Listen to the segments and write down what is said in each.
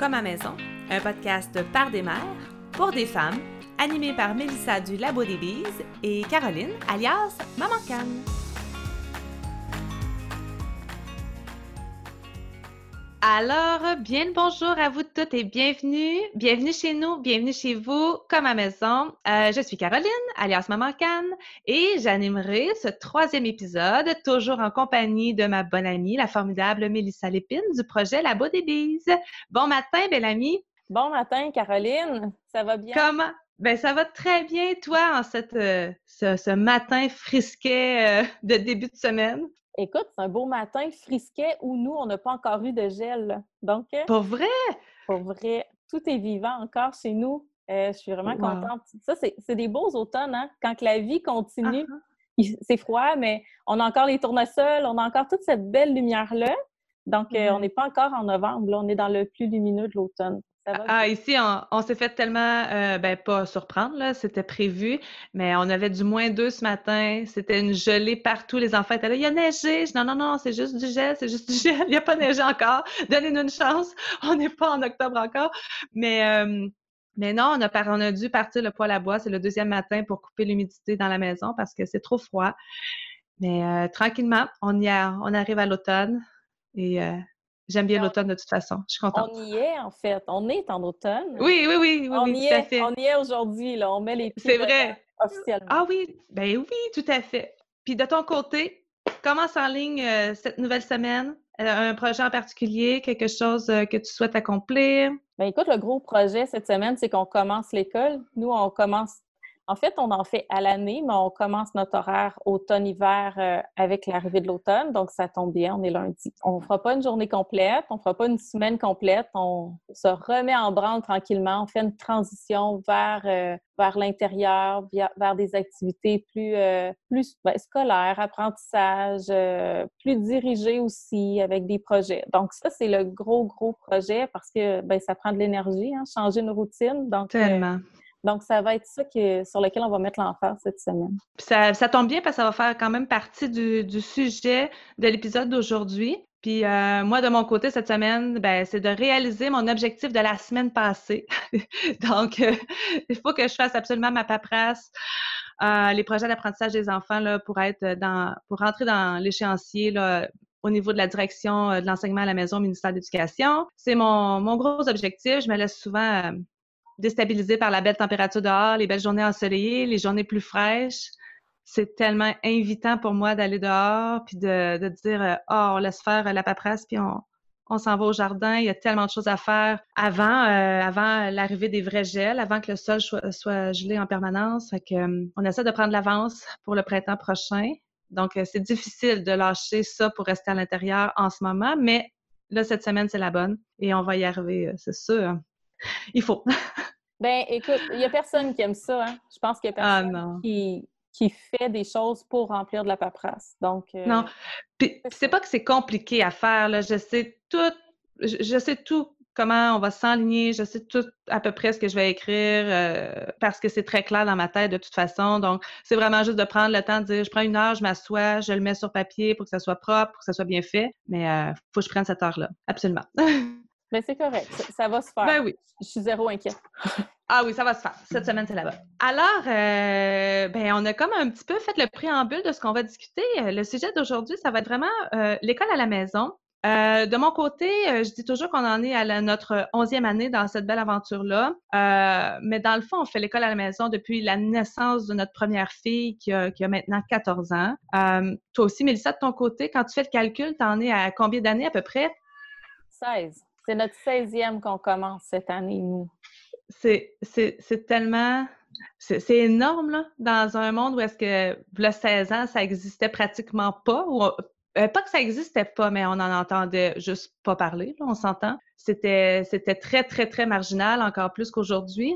Comme à maison, un podcast par des mères, pour des femmes, animé par Mélissa du Labo des Bises et Caroline, alias Maman Canne. Alors, bien le bonjour à vous toutes et bienvenue. Bienvenue chez nous, bienvenue chez vous, comme à maison. Euh, je suis Caroline, alias Maman Canne, et j'animerai ce troisième épisode, toujours en compagnie de ma bonne amie, la formidable Mélissa Lépine du projet Labo des Bises. Bon matin, belle amie. Bon matin, Caroline. Ça va bien? Comment? Ben, ça va très bien, toi, en cette, euh, ce, matin frisquet euh, de début de semaine? Écoute, c'est un beau matin frisquet où nous, on n'a pas encore eu de gel. Donc. Euh, pour vrai? Pour vrai. Tout est vivant encore chez nous. je suis vraiment contente. Ça, c'est des beaux automnes, hein? Quand la vie continue. Uh-huh. C'est froid, mais on a encore les tournesols, on a encore toute cette belle lumière-là. Donc, on n'est pas encore en novembre, là, on est dans le plus lumineux de l'automne. Ah, ici, on, s'est fait tellement, euh, ben pas surprendre, là, c'était prévu, mais on avait du moins deux ce matin. C'était une gelée partout. Les enfants étaient là, il y a neigé. Je, non, non, non, c'est juste du gel, c'est juste du gel. Il n'y a pas neigé encore. Donnez-nous une chance. On n'est pas en octobre encore. Mais, euh, mais non, on a, on a dû partir le poêle à bois. C'est le deuxième matin pour couper l'humidité dans la maison parce que c'est trop froid. Mais euh, tranquillement, on y a, on arrive à l'automne et J'aime bien l'automne de toute façon. Je suis contente. On y est, en fait. On est en automne. Oui, oui, oui. on, y est, on y est aujourd'hui. Là. On met les pieds C'est vrai. officiellement. Ah oui, ben oui, tout à fait. Puis de ton côté, comment s'enligne euh, cette nouvelle semaine? Euh, un projet en particulier, quelque chose euh, que tu souhaites accomplir? Ben écoute, le gros projet cette semaine, c'est qu'on commence l'école. Nous, on commence en fait, on en fait à l'année, mais on commence notre horaire automne-hiver euh, avec l'arrivée de l'automne. Donc, ça tombe bien, on est lundi. On ne fera pas une journée complète, on ne fera pas une semaine complète. On se remet en branle tranquillement. On fait une transition vers, euh, l'intérieur, vers des activités plus, euh, ben, scolaires, apprentissage, plus dirigées aussi avec des projets. Donc, ça, c'est le gros, gros projet parce que ben, ça prend de l'énergie, hein, changer une routine. Donc, Tellement. Donc, ça va être ça sur lequel on va mettre l'emphase cette semaine. Ça, ça, tombe bien parce que ça va faire quand même partie du, sujet de l'épisode d'aujourd'hui. Puis euh, moi, de mon côté, cette semaine, ben, c'est de réaliser mon objectif de la semaine passée. Donc, euh, il faut que je fasse absolument ma paperasse. Euh, les projets d'apprentissage des enfants pour être dans, pour rentrer dans l'échéancier au niveau de la direction de l'enseignement à la maison au ministère de l'Éducation. C'est mon, mon gros objectif. Je me laisse souvent déstabilisé par la belle température dehors, les belles journées ensoleillées, les journées plus fraîches. C'est tellement invitant pour moi d'aller dehors puis de, de dire euh, oh, on laisse faire la paperasse puis on, on s'en va au jardin. Il y a tellement de choses à faire avant, euh, avant l'arrivée des vrais gels, avant que le sol soit, gelé en permanence. Fait que, euh, on essaie de prendre l'avance pour le printemps prochain. Donc, c'est difficile de lâcher ça pour rester à l'intérieur en ce moment, mais là, cette semaine, c'est la bonne et on va y arriver, c'est sûr. Il faut. Ben, écoute, il n'y a personne qui aime ça. Hein. Je pense qu'il n'y a ah, personne qui, qui, fait des choses pour remplir de la paperasse. Donc, euh, Non. Puis, c'est pas que c'est compliqué à faire. Là. Je sais tout. Je, sais tout comment on va s'enligner, je sais tout à peu près ce que je vais écrire euh, parce que c'est très clair dans ma tête de toute façon. Donc, c'est vraiment juste de prendre le temps de dire, je prends une heure, je m'assois, je le mets sur papier pour que ça soit propre, pour que ça soit bien fait. Mais il euh, faut que je prenne cette heure-là. Absolument. Mais c'est correct, ça, va se faire. Ben oui. Je suis zéro inquiète. ah oui, ça va se faire. Cette semaine, c'est là-bas. Alors, euh, ben, on a comme un petit peu fait le préambule de ce qu'on va discuter. Euh, le sujet d'aujourd'hui, ça va être vraiment euh, l'école à la maison. de mon côté, je dis toujours qu'on en est à notre onzième année dans cette belle aventure-là. mais dans le fond, on fait l'école à la maison depuis la naissance de notre première fille qui a, maintenant 14 ans. toi aussi, Mélissa, de ton côté, quand tu fais le calcul, tu en es à combien d'années à peu près? 16. C'est notre 16e qu'on commence cette année, nous. C'est tellement. C'est énorme, là, dans un monde où est-ce que le 16 ans, ça n'existait pratiquement pas. Ou, euh, pas que ça n'existait pas, mais on en entendait juste pas parler, là, on s'entend. C'était très, très, très marginal, encore plus qu'aujourd'hui.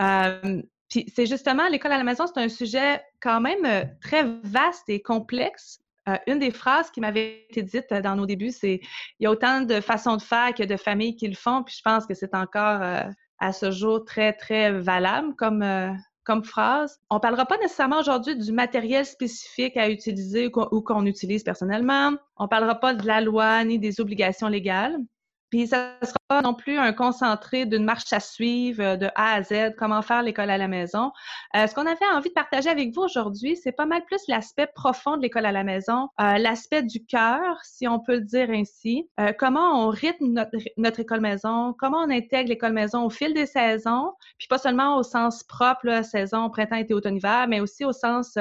Euh, puis c'est justement, l'école à la maison, c'est un sujet quand même euh, très vaste et complexe euh, une des phrases qui m'avait été dite euh, dans nos débuts, c'est il y a autant de façons de faire que de familles qui le font, puis je pense que c'est encore euh, à ce jour très, très valable comme, comme phrase. On ne parlera pas nécessairement aujourd'hui du matériel spécifique à utiliser ou qu'on utilise personnellement. On ne parlera pas de la loi ni des obligations légales. Puis ça ne sera pas non plus un concentré d'une marche à suivre euh, de A à Z, comment faire l'école à la maison. Euh, ce qu'on avait envie de partager avec vous aujourd'hui, c'est pas mal plus l'aspect profond de l'école à la maison, euh, l'aspect du cœur, si on peut le dire ainsi, comment on rythme notre, notre, école maison, comment on intègre l'école maison au fil des saisons, puis pas seulement au sens propre, là, saison, printemps, été, automne, hiver, mais aussi au sens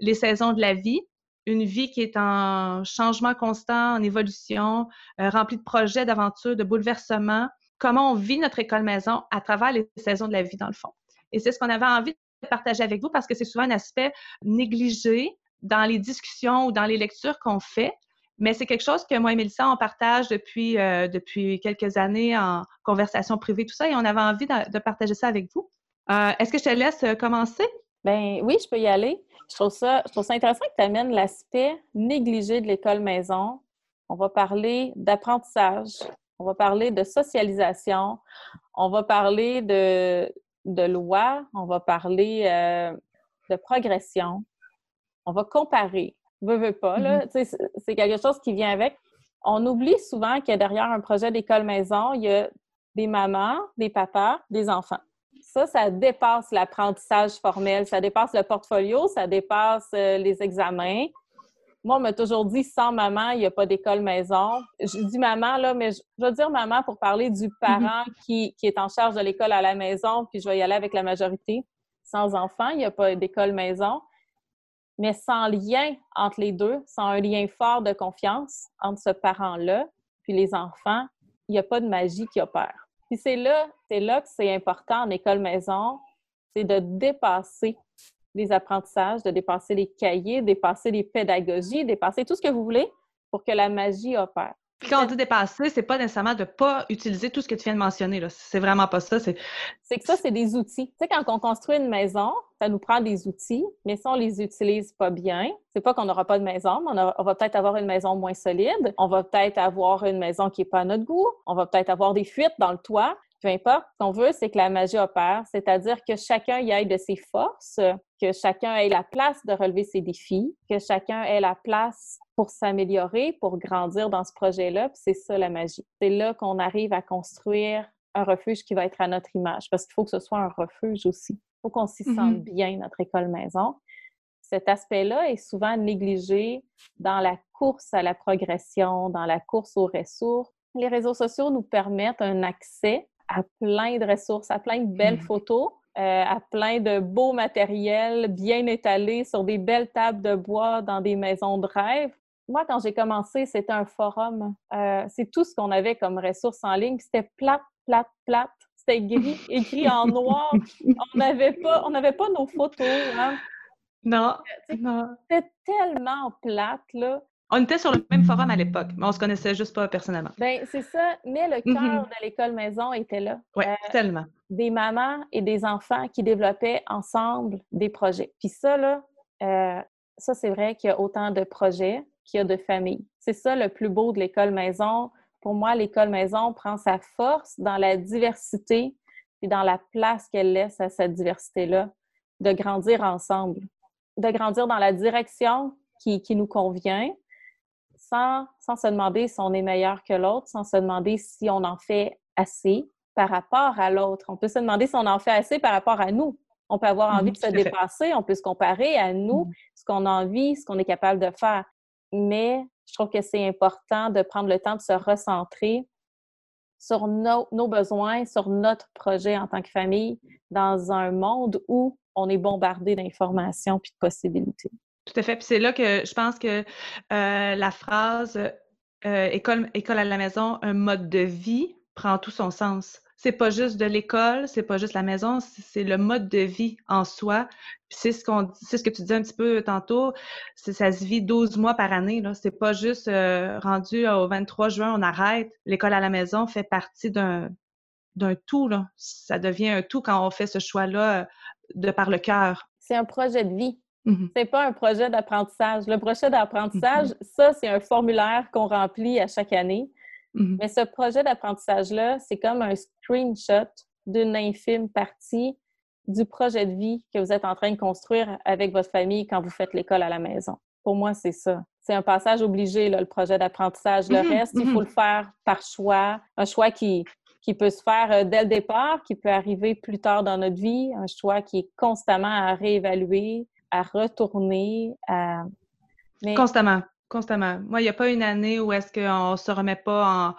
les saisons de la vie une vie qui est en changement constant, en évolution, euh, remplie de projets, d'aventures, de bouleversements. Comment on vit notre école maison à travers les saisons de la vie, dans le fond. Et c'est ce qu'on avait envie de partager avec vous parce que c'est souvent un aspect négligé dans les discussions ou dans les lectures qu'on fait. Mais c'est quelque chose que moi et Mélissa, on partage depuis, euh, depuis quelques années en conversation privée, tout ça, et on avait envie de, partager ça avec vous. Euh, est-ce que je te laisse commencer? Ben oui, je peux y aller. Je trouve ça, je trouve ça intéressant que tu amènes l'aspect négligé de l'école maison. On va parler d'apprentissage, on va parler de socialisation, on va parler de, de loi, on va parler euh, de progression, on va comparer. Veux, veux pas, là. Mm-hmm. C'est quelque chose qui vient avec. On oublie souvent que derrière un projet d'école maison, il y a des mamans, des papas, des enfants. Ça, ça dépasse l'apprentissage formel, ça dépasse le portfolio, ça dépasse euh, les examens. Moi, on m'a toujours dit, sans maman, il n'y a pas d'école maison. Je dis maman, là, mais je, veux dire maman pour parler du parent mm-hmm. qui, qui, est en charge de l'école à la maison, puis je vais y aller avec la majorité. Sans enfant, il n'y a pas d'école maison. Mais sans lien entre les deux, sans un lien fort de confiance entre ce parent-là puis les enfants, il n'y a pas de magie qui opère. Puis c'est là, c'est là que c'est important en école maison, c'est de dépasser les apprentissages, de dépasser les cahiers, dépasser les pédagogies, dépasser tout ce que vous voulez pour que la magie opère. Puis quand on dit dépasser, c'est pas nécessairement de ne pas utiliser tout ce que tu viens de mentionner. Là. C'est vraiment pas ça. C'est, c'est que ça, c'est des outils. Tu sais, quand on construit une maison, ça nous prend des outils, mais si on les utilise pas bien, c'est pas qu'on n'aura pas de maison, mais on, va peut-être avoir une maison moins solide, on va peut-être avoir une maison qui n'est pas à notre goût, on va peut-être avoir des fuites dans le toit. Peu importe, ce qu'on veut, c'est que la magie opère, c'est-à-dire que chacun y aille de ses forces, que chacun ait la place de relever ses défis, que chacun ait la place pour s'améliorer, pour grandir dans ce projet-là. c'est ça la magie. C'est là qu'on arrive à construire un refuge qui va être à notre image, parce qu'il faut que ce soit un refuge aussi. Il faut qu'on s'y sente mm-hmm. bien, notre école maison. Cet aspect-là est souvent négligé dans la course à la progression, dans la course aux ressources. Les réseaux sociaux nous permettent un accès à plein de ressources, à plein de belles mm-hmm. photos, euh, à plein de beaux matériels bien étalés sur des belles tables de bois dans des maisons de rêve moi, quand j'ai commencé, c'était un forum. Euh, c'est tout ce qu'on avait comme ressources en ligne. C'était plate, plate, plate. C'était gris, écrit en noir. On n'avait pas, on pas nos photos. Hein. Non, non. C'était tellement plate, là. On était sur le même forum à l'époque, mais on se connaissait juste pas personnellement. Ben c'est ça. Mais le cœur mm-hmm. de l'école maison était là. Oui, euh, tellement. Des mamans et des enfants qui développaient ensemble des projets. Puis ça, là, euh, ça, c'est vrai qu'il y a autant de projets qu'il y a de familles. C'est ça le plus beau de l'école maison. Pour moi, l'école maison prend sa force dans la diversité et dans la place qu'elle laisse à cette diversité-là, de grandir ensemble, de grandir dans la direction qui, nous convient, sans, sans se demander si on est meilleur que l'autre, sans se demander si on en fait assez par rapport à l'autre. On peut se demander si on en fait assez par rapport à nous. On peut avoir envie de se dépasser, on peut se comparer à nous, mmh. ce qu'on a envie, ce qu'on est capable de faire mais je trouve que c'est important de prendre le temps de se recentrer sur nos, besoins, sur notre projet en tant que famille, dans un monde où on est bombardé d'informations puis de possibilités. Tout à fait. Puis c'est là que je pense que euh, la phrase euh, école, école à la maison, un mode de vie prend tout son sens c'est pas juste de l'école, c'est pas juste la maison, c'est le mode de vie en soi. C'est ce qu'on c'est ce que tu disais un petit peu tantôt, ça se vit 12 mois par année là, c'est pas juste euh, rendu au 23 juin on arrête. L'école à la maison fait partie d'un d'un tout là, ça devient un tout quand on fait ce choix-là euh, de par le cœur. C'est un projet de vie. Mm-hmm. C'est pas un projet d'apprentissage. Le projet d'apprentissage, mm-hmm. ça, c'est un formulaire qu'on remplit à chaque année. Mm-hmm. Mais ce projet d'apprentissage-là, c'est comme un screenshot d'une infime partie du projet de vie que vous êtes en train de construire avec votre famille quand vous faites l'école à la maison. Pour moi, c'est ça. c'est un passage obligé, le projet d'apprentissage. Le mhm, reste, il faut le faire par choix, un choix qui, qui peut se faire euh, dès le départ, qui peut arriver plus tard dans notre vie, un choix qui est constamment à réévaluer, à retourner, à... Constamment. Constamment. Moi, il n'y a pas une année où est-ce qu'on se remet pas en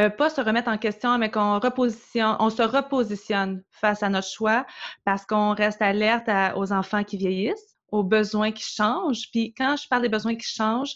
euh, pas se remettre en question, mais qu'on repositionne, on se repositionne face à notre choix parce qu'on reste alerte aux enfants qui vieillissent, aux besoins qui changent. Puis quand je parle des besoins qui changent,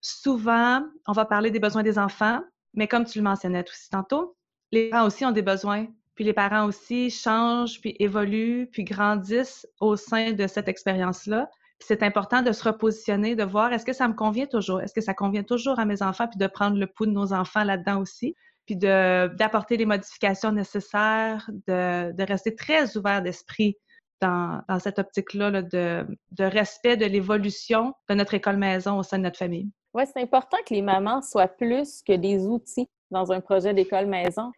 souvent, on va parler des besoins des enfants, mais comme tu le mentionnais aussi tantôt, les parents aussi ont des besoins. Puis les parents aussi changent, puis évoluent, puis grandissent au sein de cette expérience-là c'est important de se repositionner, de voir est-ce que ça me convient toujours, est-ce que ça convient toujours à mes enfants, puis de prendre le pouls de nos enfants là-dedans aussi, puis d'apporter les modifications nécessaires, de, rester très ouvert d'esprit dans, dans, cette optique-là de, de respect de l'évolution de notre école maison au sein de notre famille. Oui, c'est important que les mamans soient plus que des outils dans un projet d'école maison.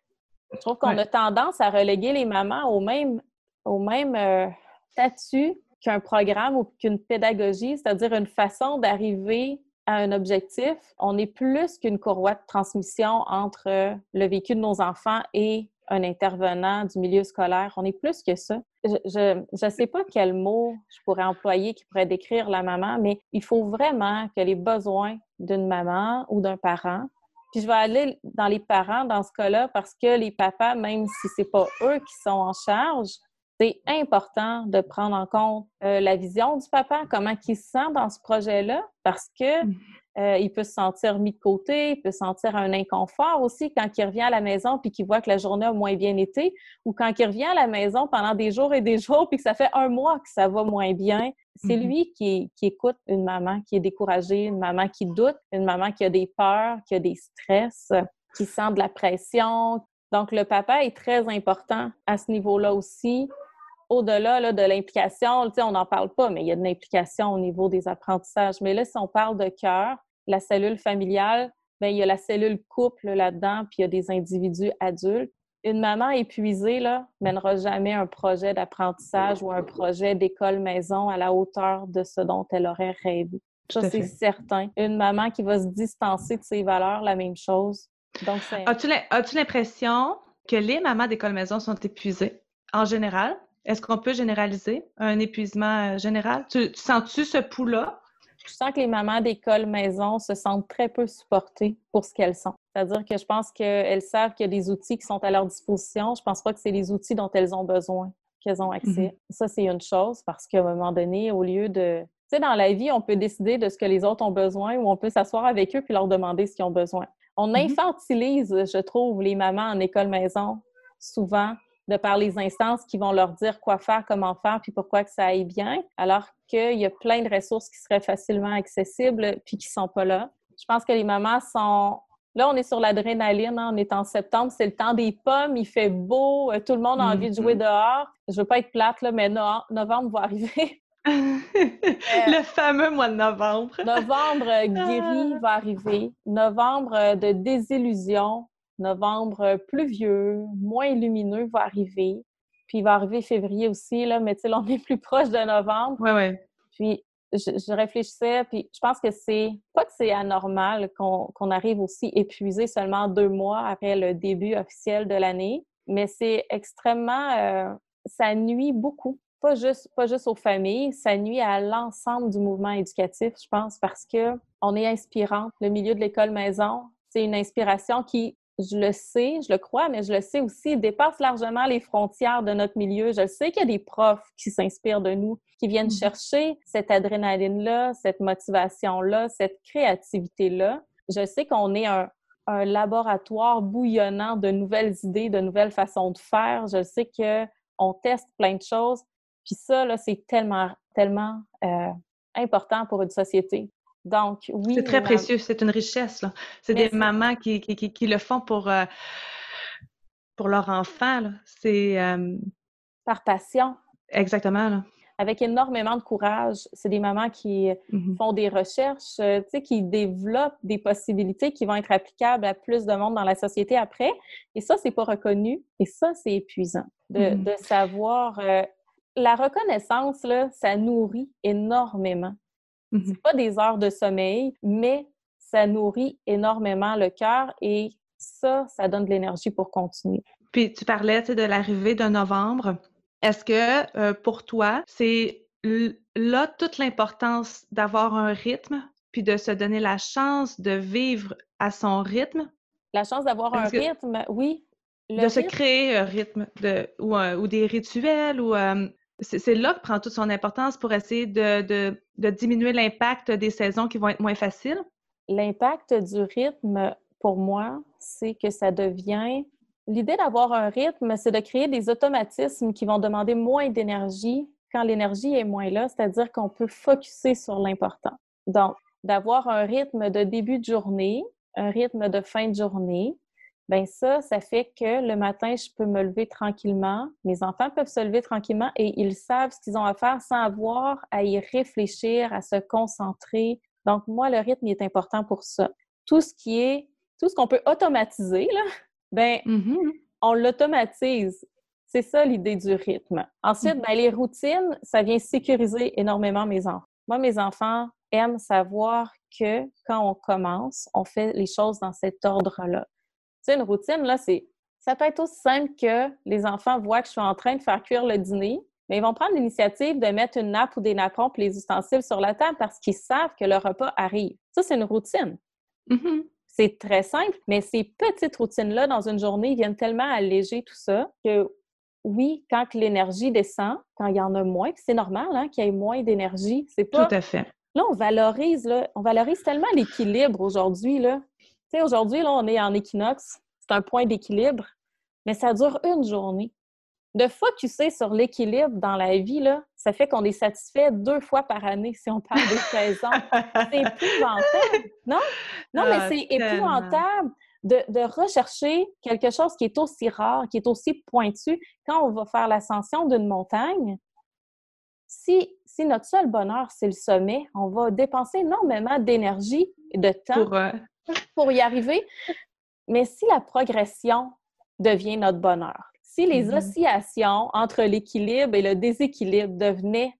Je trouve qu'on a tendance à reléguer les mamans au même, au même euh, statut qu'un programme ou qu'une pédagogie, c'est-à-dire une façon d'arriver à un objectif. On est plus qu'une courroie de transmission entre le vécu de nos enfants et un intervenant du milieu scolaire. On est plus que ça. Je ne sais pas quel mot je pourrais employer qui pourrait décrire la maman, mais il faut vraiment que les besoins d'une maman ou d'un parent, puis je vais aller dans les parents dans ce cas-là parce que les papas, même si c'est pas eux qui sont en charge, c'est important de prendre en compte euh, la vision du papa, comment il se sent dans ce projet-là, parce que mmh. Euh, il peut se sentir mis de côté, il peut sentir un inconfort aussi quand il revient à la maison puis qu'il voit que la journée a moins bien été, ou quand il revient à la maison pendant des jours et des jours puis que ça fait un mois que ça va moins bien. C'est mmh lui qui, qui, écoute une maman qui est découragée, une maman qui doute, une maman qui a des peurs, qui a des stress, qui sent de la pression. Donc, le papa est très important à ce niveau-là aussi au-delà de l'implication, on n'en parle pas, mais il y a de l'implication au niveau des apprentissages. Mais là, si on parle de cœur, la cellule familiale, bien, il y a la cellule couple là-dedans, puis il y a des individus adultes. Une maman épuisée là, mènera jamais un projet d'apprentissage ou un projet d'école-maison à la hauteur de ce dont elle aurait rêvé. Ça, c'est certain. Une maman qui va se distancer de ses valeurs, la même chose. Donc, As-tu l'impression que les mamans d'école-maison sont épuisées? En général? Est-ce qu'on peut généraliser un épuisement euh, général? Tu, sens-tu ce pouls-là? Je sens que les mamans d'école maison se sentent très peu supportées pour ce qu'elles sont. C'est-à-dire que je pense qu'elles savent qu'il y a des outils qui sont à leur disposition. Je pense pas que c'est les outils dont elles ont besoin qu'elles ont accès. Mhm. Ça, c'est une chose parce qu'à un moment donné, au lieu de... Tu sais, dans la vie, on peut décider de ce que les autres ont besoin ou on peut s'asseoir avec eux puis leur demander ce qu'ils ont besoin. On mhm. infantilise, je trouve, les mamans en école maison souvent de par les instances qui vont leur dire quoi faire, comment faire, puis pourquoi que ça aille bien, alors qu'il y a plein de ressources qui seraient facilement accessibles puis qui sont pas là. Je pense que les mamans sont... Là, on est sur l'adrénaline, hein, on est en septembre, c'est le temps des pommes, il fait beau, euh, tout le monde a envie de jouer mm-hmm. dehors. Je veux pas être plate, là, mais novembre va arriver. le fameux mois de novembre. novembre euh, guéri ah. va arriver. Novembre euh, de désillusion, novembre euh, pluvieux, moins lumineux va arriver. Puis il va arriver février aussi, là, mais tu sais, on est plus proche de novembre. Oui, oui. Puis je, réfléchissais, puis je pense que c'est pas que c'est anormal qu'on arrive aussi épuisé seulement deux mois après le début officiel de l'année, mais c'est extrêmement, euh, ça nuit beaucoup. Pas juste, pas juste aux familles, ça nuit à l'ensemble du mouvement éducatif, je pense, parce que on est inspirante. Le milieu de l'école maison, c'est une inspiration qui je le sais, je le crois, mais je le sais aussi, dépasse largement les frontières de notre milieu. Je sais qu'il y a des profs qui s'inspirent de nous, qui viennent mm-hmm. chercher cette adrénaline-là, cette motivation-là, cette créativité-là. Je sais qu'on est un, laboratoire bouillonnant de nouvelles idées, de nouvelles façons de faire. Je sais qu'on teste plein de choses. Puis ça, là, c'est tellement, tellement euh, important pour une société. Donc, oui. C'est très précieux, c'est une richesse. C'est des mamans qui, qui, qui, le font pour, euh, pour leur enfant. C'est. Euh, Par passion. Exactement. Là. Avec énormément de courage. C'est des mamans qui mm-hmm. font des recherches, euh, qui développent des possibilités qui vont être applicables à plus de monde dans la société après. Et ça, c'est pas reconnu. Et ça, c'est épuisant de, mm-hmm. de savoir. la reconnaissance, là, ça nourrit énormément. Mm pas des heures de sommeil, mais ça nourrit énormément le cœur et ça, ça donne de l'énergie pour continuer. Puis tu parlais de l'arrivée de novembre. Est-ce que euh, pour toi, c'est là toute l'importance d'avoir un rythme, puis de se donner la chance de vivre à son rythme? La chance d'avoir un rythme, oui. de se créer un rythme de, ou, des rituels ou euh, c'est là que prend toute son importance pour essayer de, de diminuer l'impact des saisons qui vont être moins faciles? L'impact du rythme, pour moi, c'est que ça devient L'idée d'avoir un rythme, c'est de créer des automatismes qui vont demander moins d'énergie quand l'énergie est moins là, c'est-à-dire qu'on peut focuser sur l'important. Donc, d'avoir un rythme de début de journée, un rythme de fin de journée, ben ça, ça fait que le matin, je peux me lever tranquillement. Mes enfants peuvent se lever tranquillement et ils savent ce qu'ils ont à faire sans avoir à y réfléchir, à se concentrer. Donc, moi, le rythme est important pour ça. Tout ce qui est, tout ce qu'on peut automatiser, là, ben, mm-hmm. on l'automatise. C'est ça l'idée du rythme. Ensuite, ben, les routines, ça vient sécuriser énormément mes enfants. Moi, mes enfants aiment savoir que quand on commence, on fait les choses dans cet ordre-là. Sais, une routine, là, c'est ça peut être aussi simple que les enfants voient que je suis en train de faire cuire le dîner, mais ils vont prendre l'initiative de mettre une nappe ou des napperons pour les ustensiles sur la table parce qu'ils savent que le repas arrive. Ça, c'est une routine. Mm-hmm. C'est très simple, mais ces petites routines-là dans une journée viennent tellement alléger tout ça que oui, quand l'énergie descend, quand il y en a moins, c'est normal hein, qu'il y ait moins d'énergie. C'est pas. Tout à fait. Là, on valorise, là, on valorise tellement l'équilibre aujourd'hui. Là. Sais, aujourd'hui, là, on est en équinoxe. C'est un point d'équilibre, mais ça dure une journée de focuser sur l'équilibre dans la vie, là, ça fait qu'on est satisfait deux fois par année si on parle des saisons. c'est épouvantable. Non? Non, mais ah, c'est épouvantable de, rechercher quelque chose qui est aussi rare, qui est aussi pointu. Quand on va faire l'ascension d'une montagne, si, si notre seul bonheur, c'est le sommet, on va dépenser énormément d'énergie et de temps pour, euh, pour y arriver. Mais si la progression devient notre bonheur, si les mm-hmm. oscillations entre l'équilibre et le déséquilibre devenaient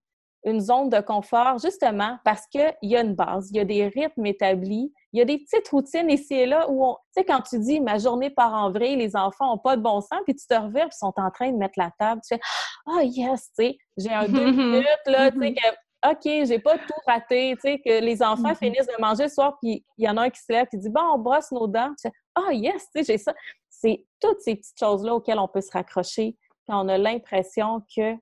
une zone de confort, justement parce qu'il y a une base, il y a des rythmes établis, il y a des petites routines ici et là où, tu sais, quand tu dis ma journée part en vrai, les enfants n'ont pas de bon sens, puis tu te reviens, puis ils sont en train de mettre la table, tu fais Ah, yes, tu sais, j'ai un deux minutes, là, tu sais, que OK, j'ai pas tout raté, tu sais, que les enfants mm-hmm. finissent de manger le soir, puis il y en a un qui se lève, qui dit Bon, on brosse nos dents. Ah, yes, tu sais, j'ai ça. C'est toutes ces petites choses-là auxquelles on peut se raccrocher quand on a l'impression que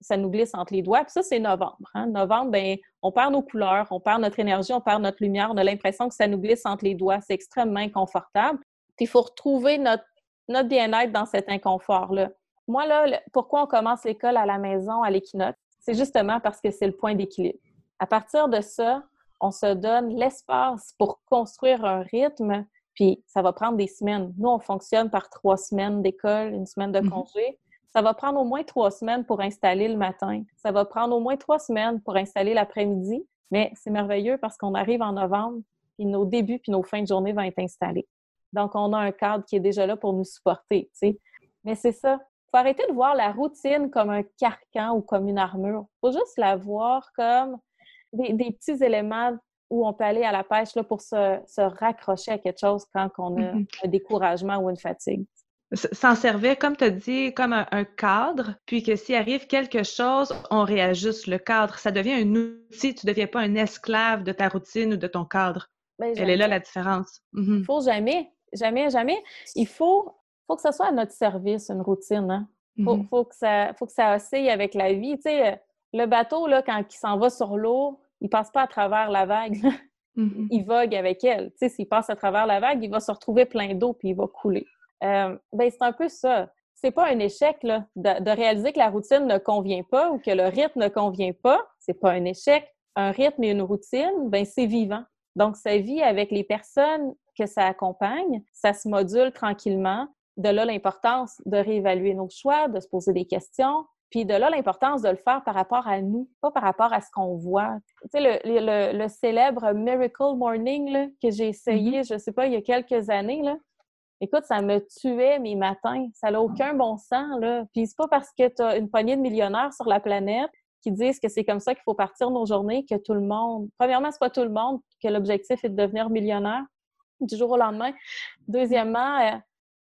ça nous glisse entre les doigts. Puis ça, c'est novembre. Hein. Novembre, ben, on perd nos couleurs, on perd notre énergie, on perd notre lumière, on a l'impression que ça nous glisse entre les doigts. C'est extrêmement inconfortable. il faut retrouver notre, notre bien-être dans cet inconfort-là. Moi, là, pourquoi on commence l'école à la maison, à l'équinoxe? C'est justement parce que c'est le point d'équilibre. À partir de ça, on se donne l'espace pour construire un rythme puis ça va prendre des semaines. Nous, on fonctionne par trois semaines d'école, une semaine de mhm. congé. Ça va prendre au moins trois semaines pour installer le matin. Ça va prendre au moins trois semaines pour installer l'après-midi. Mais c'est merveilleux parce qu'on arrive en novembre, puis nos débuts puis nos fins de journée vont être installés. Donc, on a un cadre qui est déjà là pour nous supporter. Mais c'est ça. Faut arrêter de voir la routine comme un carcan ou comme une armure. Il faut juste la voir comme des, des petits éléments où on peut aller à la pêche là, pour se, raccrocher à quelque chose quand on a mm-hmm. un découragement ou une fatigue. S'en servir, comme tu as dit, comme un, cadre, puis que s'il arrive quelque chose, on réajuste le cadre. Ça devient un outil, tu ne deviens pas un esclave de ta routine ou de ton cadre. Ben, Elle est là la différence. Il mm-hmm. faut jamais, jamais, jamais. Il faut, faut que ça soit à notre service, une routine. Hein. Faut, mm-hmm. faut, que ça, faut que ça oscille avec la vie. Tu sais, le bateau, là, quand il s'en va sur l'eau, il passe pas à travers la vague. Mm-hmm. Il vogue avec elle. Tu sais, s'il passe à travers la vague, il va se retrouver plein d'eau puis il va couler. Euh, ben, c'est un peu ça. C'est pas un échec là, de, réaliser que la routine ne convient pas ou que le rythme ne convient pas. C'est pas un échec. Un rythme et une routine, ben c'est vivant. Donc, ça vit avec les personnes que ça accompagne. Ça se module tranquillement. De là l'importance de réévaluer nos choix, de se poser des questions, puis de là, l'importance de le faire par rapport à nous, pas par rapport à ce qu'on voit. Tu sais, le, célèbre Miracle Morning que j'ai essayé, mm-hmm. je sais pas, il y a quelques années, là. Écoute, ça me tuait mes matins. Ça n'a aucun bon sens, là. Puis c'est pas parce que tu as une poignée de millionnaires sur la planète qui disent que c'est comme ça qu'il faut partir nos journées, que tout le monde, premièrement, c'est pas tout le monde que l'objectif est de devenir millionnaire du jour au lendemain. Deuxièmement, euh,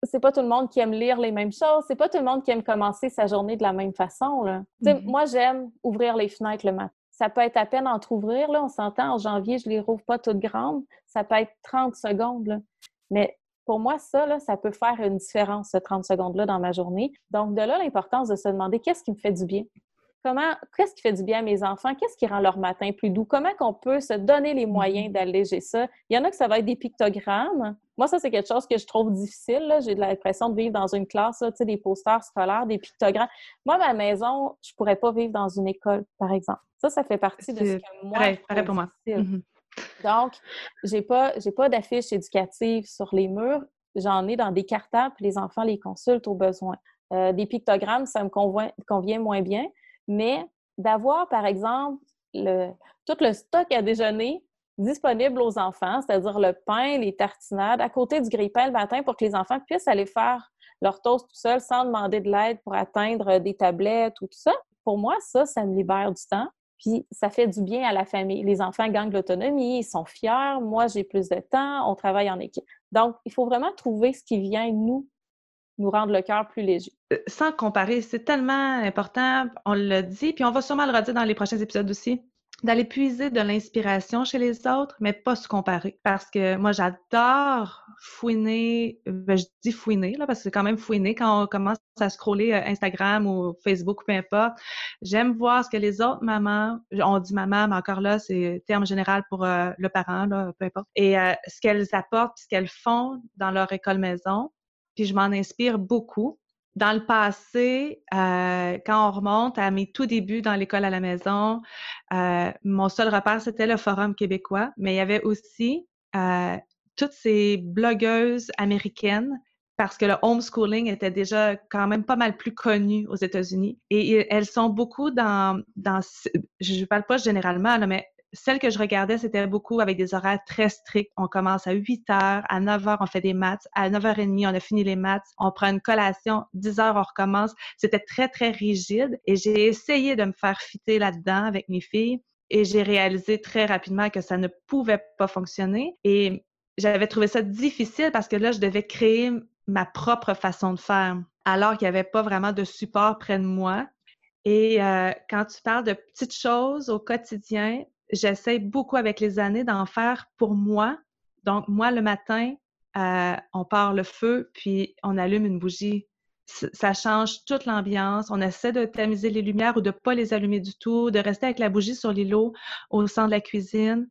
c'est pas tout le monde qui aime lire les mêmes choses, c'est pas tout le monde qui aime commencer sa journée de la même façon. Là. Mm-hmm. Moi, j'aime ouvrir les fenêtres le matin. Ça peut être à peine ouvrir, là, on s'entend, en janvier, je les rouvre pas toutes grandes. Ça peut être 30 secondes. Mais pour moi, ça, là, ça peut faire une différence, ce 30 secondes-là, dans ma journée. Donc, de là, l'importance de se demander qu'est-ce qui me fait du bien? Comment, qu'est-ce qui fait du bien à mes enfants? Qu'est-ce qui rend leur matin plus doux? Comment qu'on peut se donner les moyens mm-hmm. d'alléger ça? Il y en a que ça va être des pictogrammes. Moi, ça, c'est quelque chose que je trouve difficile. J'ai l'impression de vivre dans une classe, là, des posters scolaires, des pictogrammes. Moi, ma maison, je pourrais pas vivre dans une école, par exemple. Ça, ça fait partie de ce que moi, pareil, pour moi. Mm-hmm. Donc, j'ai pas, j'ai pas d'affiches éducatives sur les murs. J'en ai dans des cartables, les enfants les consultent au besoin. Euh, des pictogrammes, ça me convient moins bien. Mais d'avoir, par exemple, le, tout le stock à déjeuner disponible aux enfants, c'est-à-dire le pain, les tartinades, à côté du grille-pain le matin pour que les enfants puissent aller faire leur toast tout seuls sans demander de l'aide pour atteindre des tablettes ou tout ça. Pour moi, ça, ça me libère du temps. Puis ça fait du bien à la famille. Les enfants gagnent l'autonomie, ils sont fiers. Moi, j'ai plus de temps, on travaille en équipe. Donc, il faut vraiment trouver ce qui vient nous nous rendre le cœur plus léger. Euh, sans comparer, c'est tellement important, on l'a dit, puis on va sûrement le redire dans les prochains épisodes aussi, d'aller puiser de l'inspiration chez les autres, mais pas se comparer. Parce que moi, j'adore fouiner, ben, je dis fouiner, là, parce que c'est quand même fouiner quand on commence à scroller euh, Instagram ou Facebook, peu importe. J'aime voir ce que les autres mamans, on dit maman, mais encore là, c'est terme général pour euh, le parent, là, peu importe, et ce qu'elles apportent, ce qu'elles font dans leur école maison puis je m'en inspire beaucoup. Dans le passé, euh, quand on remonte à mes tout débuts dans l'école à la maison, euh, mon seul repère, c'était le Forum québécois, mais il y avait aussi euh, toutes ces blogueuses américaines parce que le homeschooling était déjà quand même pas mal plus connu aux États-Unis. Et, elles sont beaucoup dans, dans je ne parle pas généralement, mais celle que je regardais, c'était beaucoup avec des horaires très stricts. On commence à 8 heures, à 9 heures, on fait des maths, à 9h30, on a fini les maths, on prend une collation, 10 heures, on recommence. C'était très, très rigide et j'ai essayé de me faire fitter là-dedans avec mes filles et j'ai réalisé très rapidement que ça ne pouvait pas fonctionner et j'avais trouvé ça difficile parce que là, je devais créer ma propre façon de faire alors qu'il n'y avait pas vraiment de support près de moi. Et euh, quand tu parles de petites choses au quotidien, j'essaie beaucoup avec les années d'en faire pour moi. Donc, moi, le matin, euh, on part le feu, puis on allume une bougie. Ça change toute l'ambiance. On essaie de tamiser les lumières ou de ne pas les allumer du tout, de rester avec la bougie sur l'îlot au centre de la cuisine.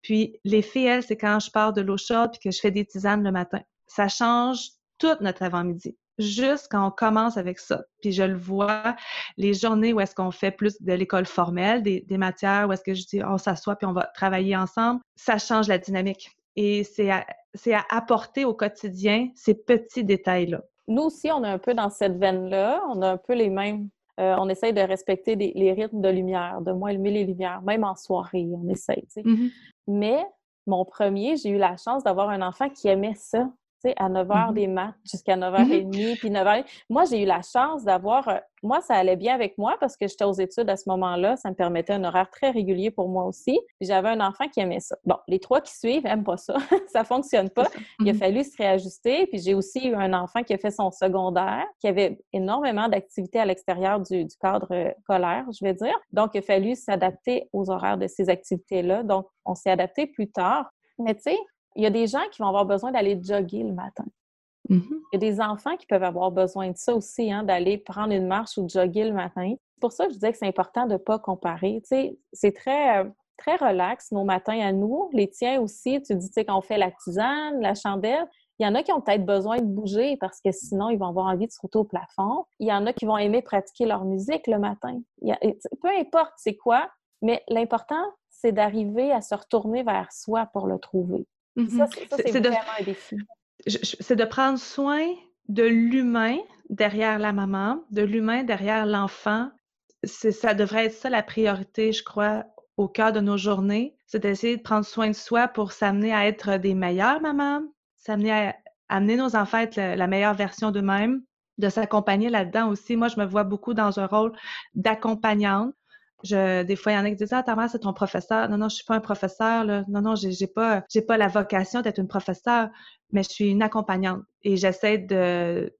Puis, les filles, elles, c'est quand je pars de l'eau chaude puis que je fais des tisanes le matin. Ça change toute notre avant-midi juste quand on commence avec ça. Puis je le vois, les journées où est-ce qu'on fait plus de l'école formelle, des, matières où est-ce que je dis on s'assoit puis on va travailler ensemble, ça change la dynamique. Et c'est à, à apporter au quotidien ces petits détails-là. Nous aussi, on est un peu dans cette veine-là. On a un peu les mêmes. Euh, on essaye de respecter les rythmes de lumière, de moins allumer les lumières, même en soirée, on essaye. Mm-hmm. Mais mon premier, j'ai eu la chance d'avoir un enfant qui aimait ça à 9 h mmh des maths jusqu'à 9h30, mmh puis 9h. Moi, j'ai eu la chance d'avoir. Euh, moi, ça allait bien avec moi parce que j'étais aux études à ce moment-là. Ça me permettait un horaire très régulier pour moi aussi. Puis j'avais un enfant qui aimait ça. Bon, les trois qui suivent n'aiment pas ça. ça fonctionne pas. Il a mmh fallu se réajuster. Puis j'ai aussi eu un enfant qui a fait son secondaire, qui avait énormément d'activités à l'extérieur du, du cadre euh, scolaire, je vais dire. Donc, il a fallu s'adapter aux horaires de ces activités-là. Donc, on s'est adapté plus tard. Mais tu sais, il y a des gens qui vont avoir besoin d'aller jogger le matin. Mm-hmm. Il y a des enfants qui peuvent avoir besoin de ça aussi, hein, d'aller prendre une marche ou jogger le matin. C'est pour ça que je disais que c'est important de ne pas comparer. c'est très, euh, très relax nos matins à nous. Les tiens aussi, tu dis, tu sais, quand on fait la tisane, la chandelle, il y en a qui ont peut-être besoin de bouger parce que sinon, ils vont avoir envie de se router au plafond. Il y en a qui vont aimer pratiquer leur musique le matin. peu importe c'est quoi, mais l'important, c'est d'arriver à se retourner vers soi pour le trouver. Ça, c'est vraiment un défi. C'est de prendre soin de l'humain derrière la maman, de l'humain derrière l'enfant. Ça devrait être ça la priorité, je crois, au cœur de nos journées. C'est d'essayer de prendre soin de soi pour s'amener à être des meilleures mamans, s'amener à amener nos enfants à être la meilleure version d'eux-mêmes, de s'accompagner là-dedans aussi. Moi, je me vois beaucoup dans un rôle d'accompagnante Des fois, il y en a qui disent, ah, ta mère, c'est ton professeur. Non, non, je suis pas un professeur, là. Non, non, j'ai, pas, pas la vocation d'être une professeure, mais je suis une accompagnante et j'essaie de,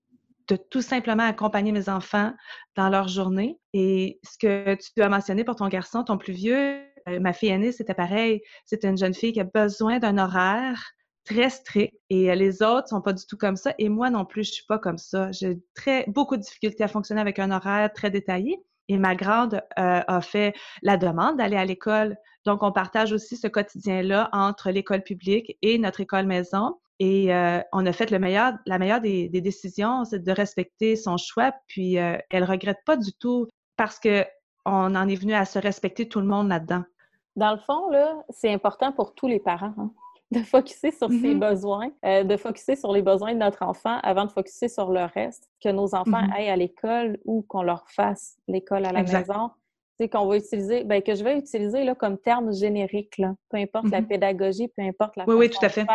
de tout simplement accompagner mes enfants dans leur journée. Et ce que tu as mentionné pour ton garçon, ton plus vieux, euh, ma fille aînée, c'était pareil. C'est une jeune fille qui a besoin d'un horaire très strict et euh, les autres sont pas du tout comme ça et moi non plus je suis pas comme ça. J'ai très beaucoup de difficultés à fonctionner avec un horaire très détaillé et ma grande euh, a fait la demande d'aller à l'école. Donc on partage aussi ce quotidien là entre l'école publique et notre école maison et euh, on a fait le meilleur, la meilleure des, décisions, c'est de respecter son choix. Puis euh, elle regrette pas du tout parce que on en est venu à se respecter tout le monde là-dedans. Dans le fond, là, c'est important pour tous les parents hein, de focuser sur ses mm-hmm. besoins, euh, de focuser sur les besoins de notre enfant avant de focuser sur le reste. Que nos enfants mm-hmm. aillent à l'école ou qu'on leur fasse l'école à la maison qu'on va utiliser, ben, que je vais utiliser là, comme terme générique, là, peu importe la mm-hmm. pédagogie, peu importe la oui, oui, tout à fait.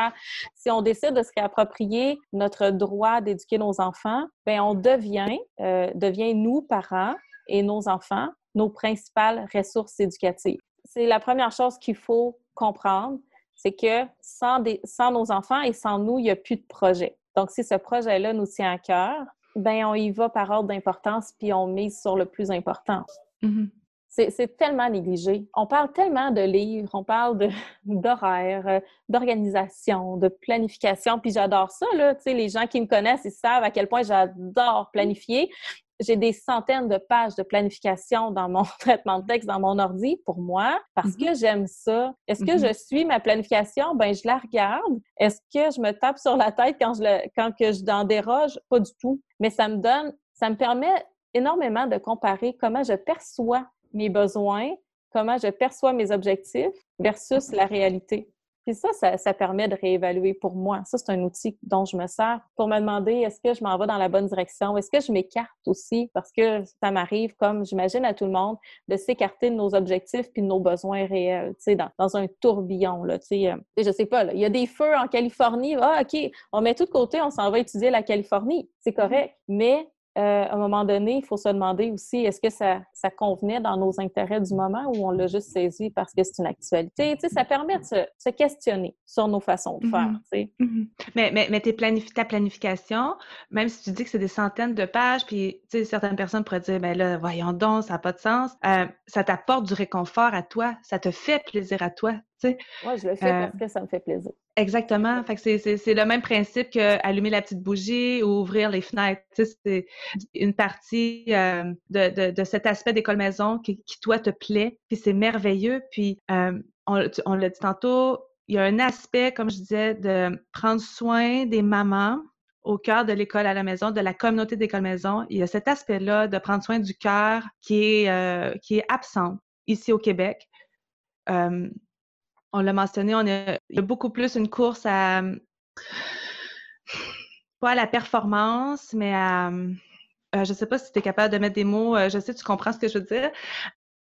Si on décide de se réapproprier notre droit d'éduquer nos enfants, ben, on devient, euh, devient, nous, parents et nos enfants, nos principales ressources éducatives. C'est la première chose qu'il faut comprendre, c'est que sans, des, sans nos enfants et sans nous, il n'y a plus de projet. Donc, si ce projet-là nous tient à cœur, ben on y va par ordre d'importance, puis on mise sur le plus important. Mm-hmm. C'est tellement négligé. On parle tellement de livres, on parle d'horaires, euh, d'organisation, de planification, puis j'adore ça. Là. Tu sais, les gens qui me connaissent, ils savent à quel point j'adore planifier. J'ai des centaines de pages de planification dans mon traitement de texte, dans mon ordi pour moi, parce que mm-hmm. j'aime ça. Est-ce que mm-hmm. je suis ma planification? Ben, je la regarde. Est-ce que je me tape sur la tête quand je, le, quand que je n'en déroge? Pas du tout. Mais ça me donne, ça me permet énormément de comparer comment je perçois mes besoins, comment je perçois mes objectifs versus la réalité. Puis ça, ça, permet de réévaluer pour moi. Ça, c'est un outil dont je me sers pour me demander est-ce que je m'en vais dans la bonne direction? Est-ce que je m'écarte aussi? Parce que ça m'arrive, comme j'imagine à tout le monde, de s'écarter de nos objectifs puis de nos besoins réels, tu sais, dans, dans, un tourbillon, là, tu sais. Euh, je sais pas, là, il y a des feux en Californie. Ah, OK, on met tout de côté, on s'en va étudier la Californie. C'est correct. Mais euh, à un moment donné, il faut se demander aussi, est-ce que ça, ça, convenait dans nos intérêts du moment ou on l'a juste saisi parce que c'est une actualité? Tu sais, ça permet de se, questionner sur nos façons de faire. Mm-hmm. Tu sais. Mm-hmm. Mais, mais, mais ta planification, même si tu dis que c'est des centaines de pages, puis tu sais, certaines personnes pourraient dire, ben là, voyons donc, ça n'a pas de sens. Euh, ça t'apporte du réconfort à toi, ça te fait plaisir à toi. Moi, je le fais parce que ça me fait plaisir. Exactement. C'est le même principe qu'allumer la petite bougie ou ouvrir les fenêtres. c'est une partie euh, de, de, cet aspect d'école-maison qui, qui, toi, te plaît. Puis c'est merveilleux. Puis euh, on, on l'a dit tantôt, il y a un aspect, comme je disais, de prendre soin des mamans au cœur de l'école à la maison, de la communauté d'école-maison. Il y a cet aspect-là de prendre soin du cœur qui est, euh, qui est absent ici au Québec on l'a mentionné, on il y a beaucoup plus une course à pas à la performance, mais à euh, je sais pas si tu es capable de mettre des mots, euh, je sais tu comprends ce que je veux dire.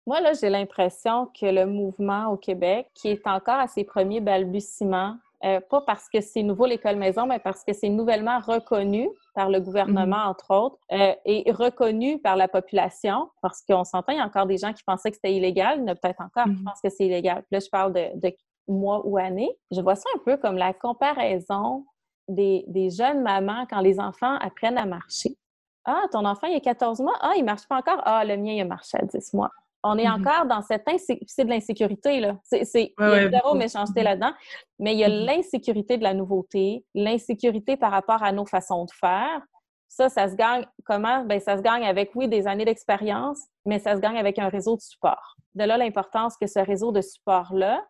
Moi, là, j'ai l'impression que le mouvement au Québec, qui est encore à ses premiers balbutiements, euh, pas parce que c'est nouveau l'école maison, mais parce que c'est nouvellement reconnu par le gouvernement, mm-hmm. entre autres, euh, et reconnu par la population, parce qu'on s'entend, il y a encore des gens qui pensaient que c'était illégal, il y en a peut-être encore qui mm-hmm. pensent que c'est illégal. Puis là, je parle de, de, mois ou années. Je vois ça un peu comme la comparaison des, des, jeunes mamans quand les enfants apprennent à marcher. Ah, ton enfant, il a 14 mois? Ah, il marche pas encore? Ah, le mien, il a marché à 10 mois. On est mm-hmm. encore dans cette c'est de l'insécurité là. C'est il y a zéro méchanceté là-dedans, mais il y a mm-hmm. l'insécurité de la nouveauté, l'insécurité par rapport à nos façons de faire. Ça, ça se gagne comment? Ben ça se gagne avec oui des années d'expérience, mais ça se gagne avec un réseau de support. De là l'importance que ce réseau de support là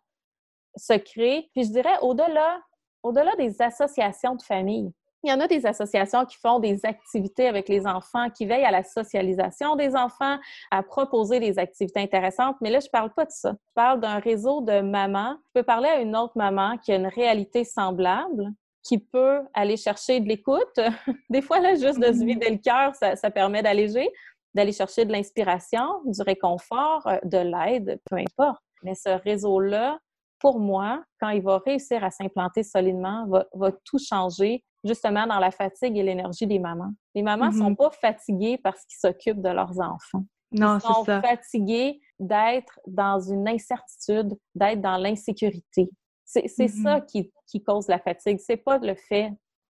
se crée. Puis je dirais au-delà au-delà des associations de famille il y en a des associations qui font des activités avec les enfants, qui veillent à la socialisation des enfants, à proposer des activités intéressantes. Mais là, je ne parle pas de ça. Je parle d'un réseau de mamans. Je peux parler à une autre maman qui a une réalité semblable, qui peut aller chercher de l'écoute. des fois, là, juste de se mm-hmm. vider le cœur, ça, ça permet d'alléger, d'aller chercher de l'inspiration, du réconfort, euh, de l'aide, peu importe. Mais ce réseau-là, pour moi, quand il va réussir à s'implanter solidement, va, va, tout changer justement dans la fatigue et l'énergie des mamans. Les mamans ne sont mm-hmm. pas fatiguées parce qu'ils s'occupent de leurs enfants. Non, Ils sont fatigués d'être dans une incertitude, d'être dans l'insécurité. C'est mm-hmm. ça qui, qui, cause la fatigue. C'est pas le fait,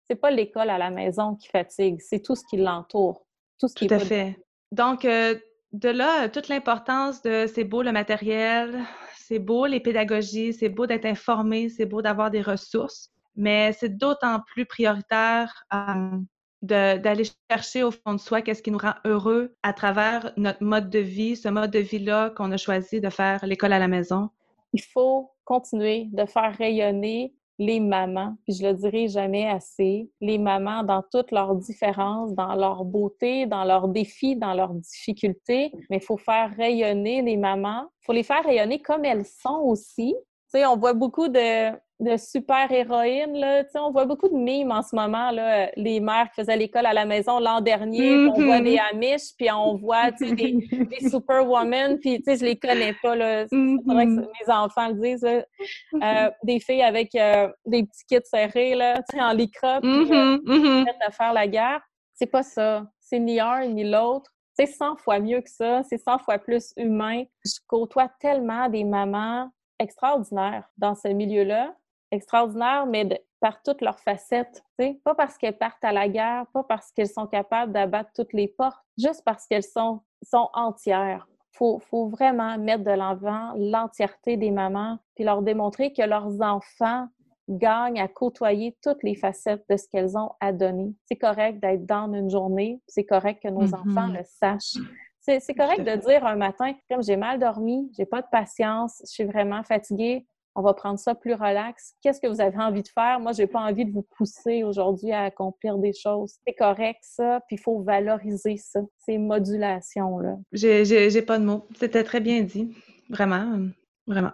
c'est pas l'école à la maison qui fatigue, c'est tout ce qui l'entoure. Tout ce qui tout à fait. Donc, euh, de là, toute l'importance de c'est beau le matériel, c'est beau les pédagogies, c'est beau d'être informé, c'est beau d'avoir des ressources, mais c'est d'autant plus prioritaire euh, d'aller chercher au fond de soi qu'est-ce qui nous rend heureux à travers notre mode de vie, ce mode de vie-là qu'on a choisi de faire l'école à la maison. Il faut continuer de faire rayonner les mamans, puis je le dirai jamais assez, les mamans dans toutes leurs différences, dans leur beauté, dans leurs défis, dans leurs difficultés, mais il faut faire rayonner les mamans. Il faut les faire rayonner comme elles sont aussi. Tu sais, on voit beaucoup de, de super-héroïnes. Là. on voit beaucoup de mimes en ce moment, là, les mères qui faisaient l'école à la maison l'an dernier, on voit des mm-hmm. Amish, puis on voit des, des superwomen, puis je les connais pas. Là. faudrait que mm-hmm. mes enfants le disent. Euh, des filles avec euh, des petits kits serrés là, en lycra, puis euh, mm-hmm. à faire la guerre. C'est pas ça. C'est ni un ni l'autre. C'est 100 fois mieux que ça. C'est 100 fois plus humain. Je côtoie tellement des mamans extraordinaires dans ce milieu-là extraordinaires, mais par toutes leurs facettes. Pas parce qu'elles partent à la guerre, pas parce qu'elles sont capables d'abattre toutes les portes, juste parce qu'elles sont, sont entières. Il faut, faut, vraiment mettre de l'avant l'entièreté des mamans, puis leur démontrer que leurs enfants gagnent à côtoyer toutes les facettes de ce qu'elles ont à donner. C'est correct d'être dans une journée, c'est correct que nos mm-hmm. enfants le sachent. C'est correct de dire un matin, comme j'ai mal dormi, j'ai pas de patience, je suis vraiment fatiguée, on va prendre ça plus relax. Qu'est-ce que vous avez envie de faire? Moi, j'ai pas envie de vous pousser aujourd'hui à accomplir des choses. C'est correct, ça, puis il faut valoriser ça, ces modulations-là. J'ai pas de mots. C'était très bien dit. Vraiment, vraiment.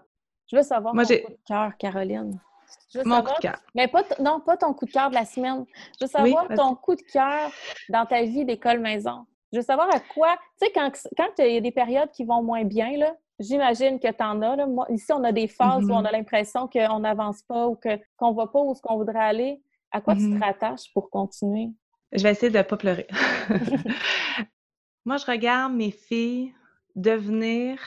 Je veux savoir Moi, ton coup de cœur, Caroline. Mon coup de cœur. Mais pas non, pas ton coup de cœur de la semaine. Je veux savoir ton coup de cœur dans ta vie d'école maison. Je veux savoir à quoi, tu sais, quand, quand il y a des périodes qui vont moins bien, là, J'imagine que tu en as. Là. Moi, ici, on a des phases où on mm-hmm. a l'impression qu'on n'avance pas ou qu'on ne va pas où ce qu'on voudrait aller. À quoi tu te mm-hmm. rattaches pour continuer? Je vais essayer de ne pas pleurer. Moi, je regarde mes filles devenir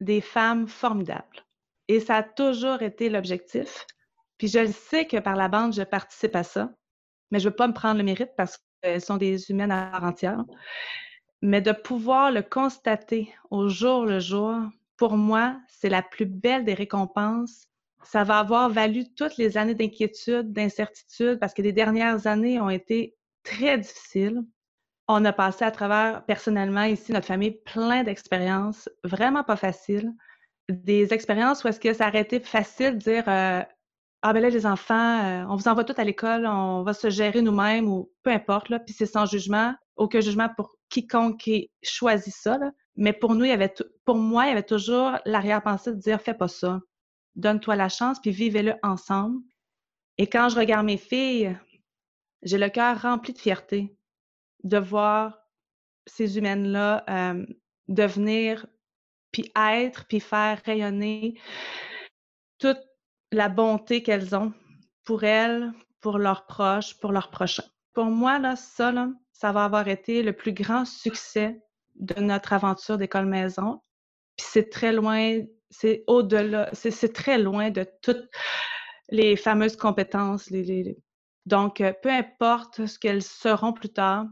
des femmes formidables. Et ça a toujours été l'objectif. Puis je le sais que par la bande, je participe à ça, mais je ne veux pas me prendre le mérite parce qu'elles sont des humaines à part entière mais de pouvoir le constater au jour le jour, pour moi, c'est la plus belle des récompenses. Ça va avoir valu toutes les années d'inquiétude, d'incertitude, parce que les dernières années ont été très difficiles. On a passé à travers, personnellement, ici, notre famille, plein d'expériences vraiment pas faciles. Des expériences où est-ce que ça aurait été facile de dire euh, Ah ben là, les enfants, euh, on vous envoie tout à l'école, on va se gérer nous-mêmes ou peu importe, là, puis c'est sans jugement, aucun jugement pour quiconque ait choisi ça. Mais pour nous, il pour moi, il y avait toujours l'arrière-pensée de dire fais pas ça. Donne-toi la chance, puis vivez-le ensemble. Et quand je regarde mes filles, j'ai le cœur rempli de fierté de voir ces humaines-là euh, devenir, puis être, puis faire rayonner toute la bonté qu'elles ont pour elles, pour leurs proches, pour leurs prochains. Pour moi, là, ça, là, ça va avoir été le plus grand succès de notre aventure d'école maison. Puis c'est très loin, c'est au-delà, c'est très loin de toutes les fameuses compétences. Donc, euh, peu importe ce qu'elles seront plus tard,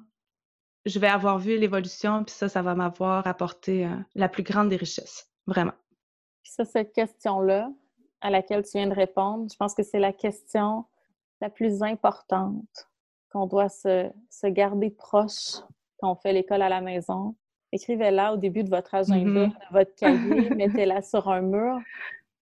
je vais avoir vu l'évolution, puis ça, ça va m'avoir apporté euh, la plus grande des richesses, vraiment. Puis ça, cette question-là, à laquelle tu viens de répondre, je pense que c'est la question la plus importante qu'on doit se, garder proche quand on fait l'école à la maison. Écrivez-la au début de votre agenda, mm-hmm. de votre cahier, mettez-la sur un mur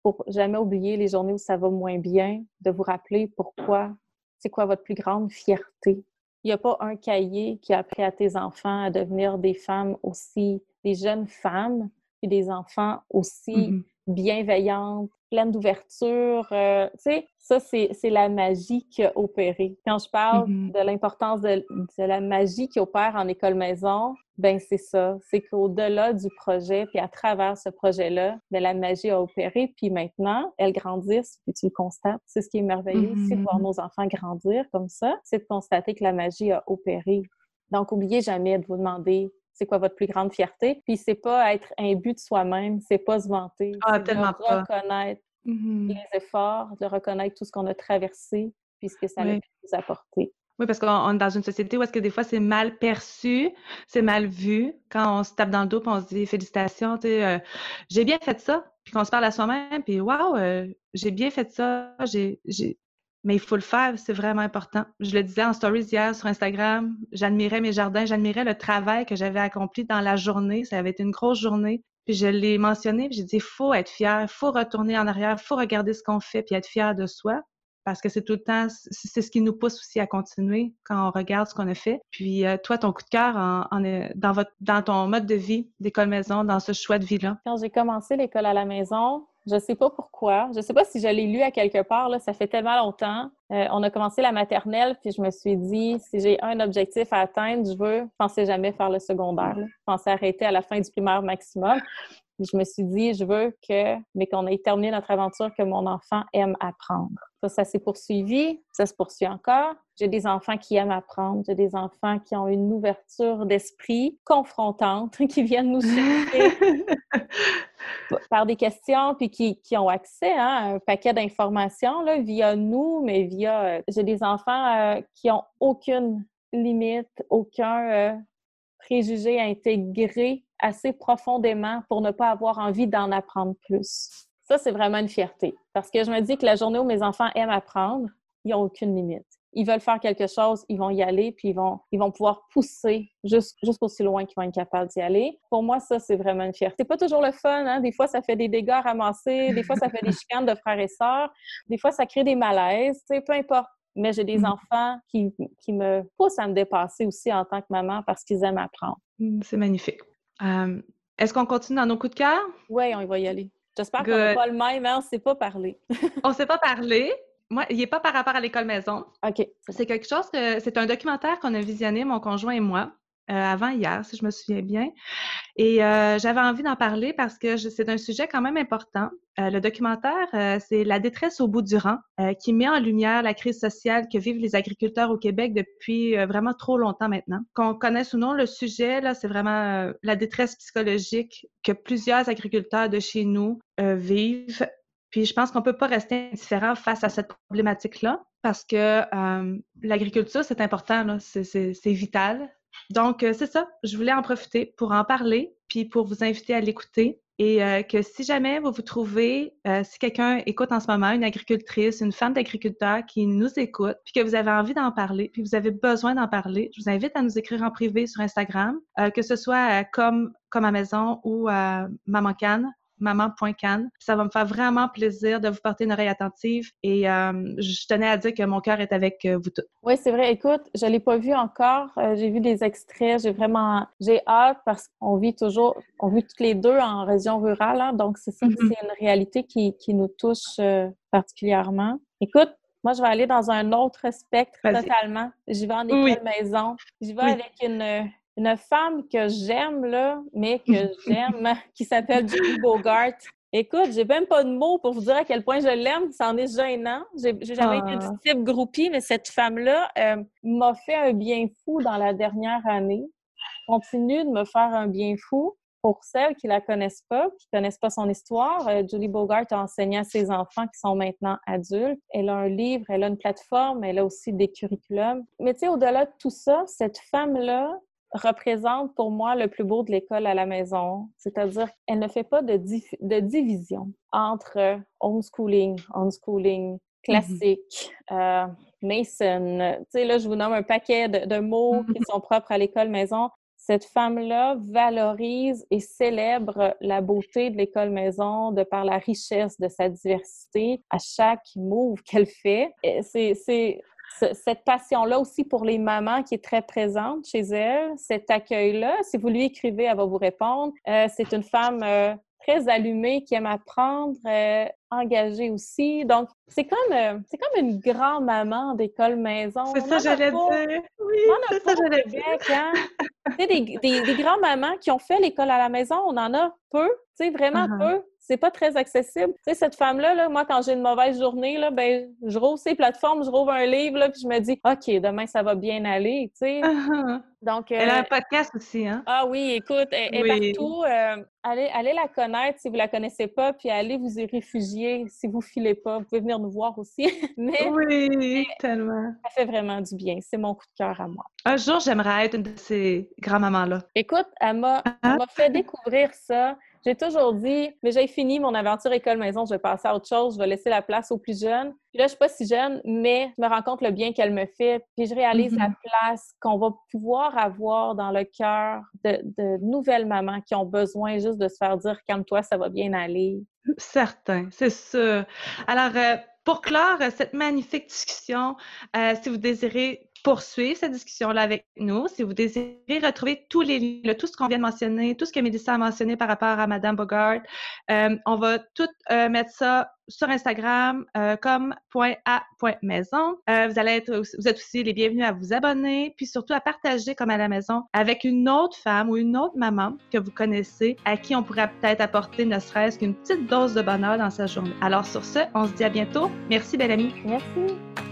pour jamais oublier les journées où ça va moins bien, de vous rappeler pourquoi, c'est quoi votre plus grande fierté. Il n'y a pas un cahier qui a appris à tes enfants à devenir des femmes aussi, des jeunes femmes, et des enfants aussi mm-hmm. Bienveillantes, pleine d'ouverture. Euh, tu sais, ça, c'est la magie qui a opéré. Quand je parle mm-hmm. de l'importance de, la magie qui opère en école-maison, ben c'est ça. C'est qu'au-delà du projet, puis à travers ce projet-là, ben, la magie a opéré. Puis maintenant, elles grandissent, puis tu le constates. C'est ce qui est merveilleux c'est de voir mm-hmm. nos enfants grandir comme ça, c'est de constater que la magie a opéré. Donc, oubliez jamais de vous demander c'est quoi votre plus grande fierté? Puis c'est pas être un but de soi-même, c'est pas se vanter, ah, c'est de reconnaître mm-hmm. les efforts, de reconnaître tout ce qu'on a traversé, puis ce que ça a pu nous apporter. Oui, parce qu'on est dans une société où est-ce que des fois c'est mal perçu, c'est mal vu. Quand on se tape dans le dos et on se dit félicitations, tu sais, euh, j'ai bien fait ça, puis qu'on se parle à soi-même, puis waouh, euh, j'ai bien fait ça, j'ai, mais il faut le faire, c'est vraiment important. Je le disais en stories hier sur Instagram, j'admirais mes jardins, j'admirais le travail que j'avais accompli dans la journée. Ça avait été une grosse journée. Puis je l'ai mentionné, j'ai dit, faut être fier, faut retourner en arrière, faut regarder ce qu'on fait, puis être fier de soi parce que c'est tout le temps, c'est ce qui nous pousse aussi à continuer quand on regarde ce qu'on a fait. Puis euh, toi, ton coup de cœur en, dans, votre, dans ton mode de vie d'école maison, dans ce choix de vie-là? Quand j'ai commencé l'école à la maison, je sais pas pourquoi. Je sais pas si je l'ai lu à quelque part. Ça fait tellement longtemps. Euh, on a commencé la maternelle, puis je me suis dit, si j'ai un objectif à atteindre, je veux, je pensais jamais faire le secondaire. Je pensais arrêter à la fin du primaire maximum. Je me suis dit, je veux que, mais qu'on ait terminé notre aventure, que mon enfant aime apprendre. Ça, ça s'est poursuivi, ça se poursuit encore. J'ai des enfants qui aiment apprendre, j'ai des enfants qui ont une ouverture d'esprit confrontante, qui viennent nous chercher par des questions, puis qui, qui ont accès hein, à un paquet d'informations via nous, mais via... Euh, j'ai des enfants euh, qui ont aucune limite, aucun euh, préjugé intégré assez profondément pour ne pas avoir envie d'en apprendre plus. Ça, c'est vraiment une fierté. Parce que je me dis que la journée où mes enfants aiment apprendre, ils n'ont aucune limite. Ils veulent faire quelque chose, ils vont y aller, puis ils vont, ils vont pouvoir pousser jusqu'aussi loin qu'ils vont être capables d'y aller. Pour moi, ça, c'est vraiment une fierté. C'est pas toujours le fun, hein? Des fois, ça fait des dégâts ramassés, des fois, ça fait des chicanes de frères et sœurs, des fois, ça crée des malaises, tu sais, peu importe. Mais j'ai des mmh. enfants qui, qui me poussent à me dépasser aussi en tant que maman parce qu'ils aiment apprendre. Mmh, c'est magnifique. Est-ce qu'on continue dans nos coups de cœur? Oui, on va y aller. J'espère qu'on n'a pas le même, hein? on ne s'est pas parlé. on ne s'est pas parlé. Moi, il n'est pas par rapport à l'école maison. OK. C'est quelque chose que c'est un documentaire qu'on a visionné, mon conjoint et moi. Euh, avant hier, si je me souviens bien. Et euh, j'avais envie d'en parler parce que c'est un sujet quand même important. Euh, le documentaire, c'est La détresse au bout du rang, qui met en lumière la crise sociale que vivent les agriculteurs au Québec depuis vraiment trop longtemps maintenant. Qu'on connaisse ou non le sujet, c'est vraiment la détresse psychologique que plusieurs agriculteurs de chez nous vivent. Puis je pense qu'on peut pas rester indifférent face à cette problématique-là parce que l'agriculture, c'est important, c'est vital donc, euh, c'est ça. Je voulais en profiter pour en parler, puis pour vous inviter à l'écouter. Et euh, que si jamais vous vous trouvez, euh, si quelqu'un écoute en ce moment, une agricultrice, une femme d'agriculteur qui nous écoute, puis que vous avez envie d'en parler, puis vous avez besoin d'en parler, je vous invite à nous écrire en privé sur Instagram, que ce soit comme, comme à maison ou à Maman Cannes maman.can. Ça va me faire vraiment plaisir de vous porter une oreille attentive et euh, je tenais à dire que mon cœur est avec euh, vous toutes. Oui, c'est vrai. Écoute, je ne l'ai pas vu encore. Euh, j'ai vu des extraits. J'ai vraiment, j'ai hâte parce qu'on vit toujours, on vit toutes les deux en région rurale. Hein. donc, c'est ça, mm-hmm. c'est une réalité qui, qui nous touche particulièrement. Écoute, moi, je vais aller dans un autre spectre totalement. Je vais en école maison. Je vais avec une, une femme que j'aime, là, mais que j'aime, qui s'appelle Julie Bogart. Écoute, j'ai même pas de mots pour vous dire à quel point je l'aime. C'en est gênant. J'ai jamais été du ah. type groupie, mais cette femme-là euh, m'a fait un bien fou dans la dernière année. Continue de me faire un bien fou. Pour celles qui la connaissent pas, qui connaissent pas son histoire, euh, Julie Bogart a enseigné à ses enfants qui sont maintenant adultes. Elle a un livre, elle a une plateforme, elle a aussi des curriculums. Mais tu sais, au-delà de tout ça, cette femme-là, représente pour moi le plus beau de l'école à la maison. C'est-à-dire qu'elle ne fait pas de, de division entre homeschooling, unschooling, classique, euh, Mason. Tu sais, là, je vous nomme un paquet de, mots qui sont propres à l'école maison. Cette femme-là valorise et célèbre la beauté de l'école maison de par la richesse de sa diversité à chaque move qu'elle fait. C'est cette passion-là aussi pour les mamans qui est très présente chez elle, cet accueil-là. Si vous lui écrivez, elle va vous répondre. Euh, c'est une femme euh, très allumée qui aime apprendre, euh, engagée aussi. Donc, c'est comme, c'est comme une grand-maman d'école maison. C'est ça, j'allais dire. Oui, c'est ça, j'allais dire. Hein? des, des, des grands-mamans qui ont fait l'école à la maison, on en a peu, tu sais, vraiment uh-huh. peu. C'est pas très accessible. Tu sais, cette femme-là, là, moi, quand j'ai une mauvaise journée, là, ben, je rouvre ces plateformes, je rouvre un livre, là, puis je me dis, OK, demain, ça va bien aller, tu sais. Uh-huh. Donc, Elle a euh, un podcast aussi, hein? ah oui, écoute, elle est Oui. partout. euh, allez, allez la connaître si vous la connaissez pas, puis allez vous y réfugier si vous filez pas. Vous pouvez venir nous voir aussi. Mais Oui, tellement. ça fait vraiment du bien. C'est mon coup de cœur à moi. Un jour, j'aimerais être une de ces grand-mamans-là. Écoute, elle m'a Hein? m'a fait découvrir ça. J'ai toujours dit, mais j'ai fini mon aventure école-maison, je vais passer à autre chose, je vais laisser la place aux plus jeunes. Puis là, je suis pas si jeune, mais je me rends compte le bien qu'elle me fait. Puis je réalise Mhm. la place qu'on va pouvoir avoir dans le cœur de, de nouvelles mamans qui ont besoin juste de se faire dire « calme-toi, ça va bien aller ». Certain, c'est sûr. Alors, euh, pour clore euh, cette magnifique discussion, euh, si vous désirez poursuivre cette discussion-là avec nous, si vous désirez retrouver tous les liens, tout ce qu'on vient de mentionner, tout ce que Mélissa a mentionné par rapport à Madame Bogart, euh, on va tout euh, mettre ça sur Instagram euh, comme point à point maison. Euh, vous allez être, vous êtes aussi les bienvenus à vous abonner, puis surtout à partager comme à la maison avec une autre femme ou une autre maman que vous connaissez, à qui on pourrait peut-être apporter ne serait-ce qu'une petite dose de bonheur dans sa journée. Alors sur ce, on se dit à bientôt. Merci, belle amie. Merci!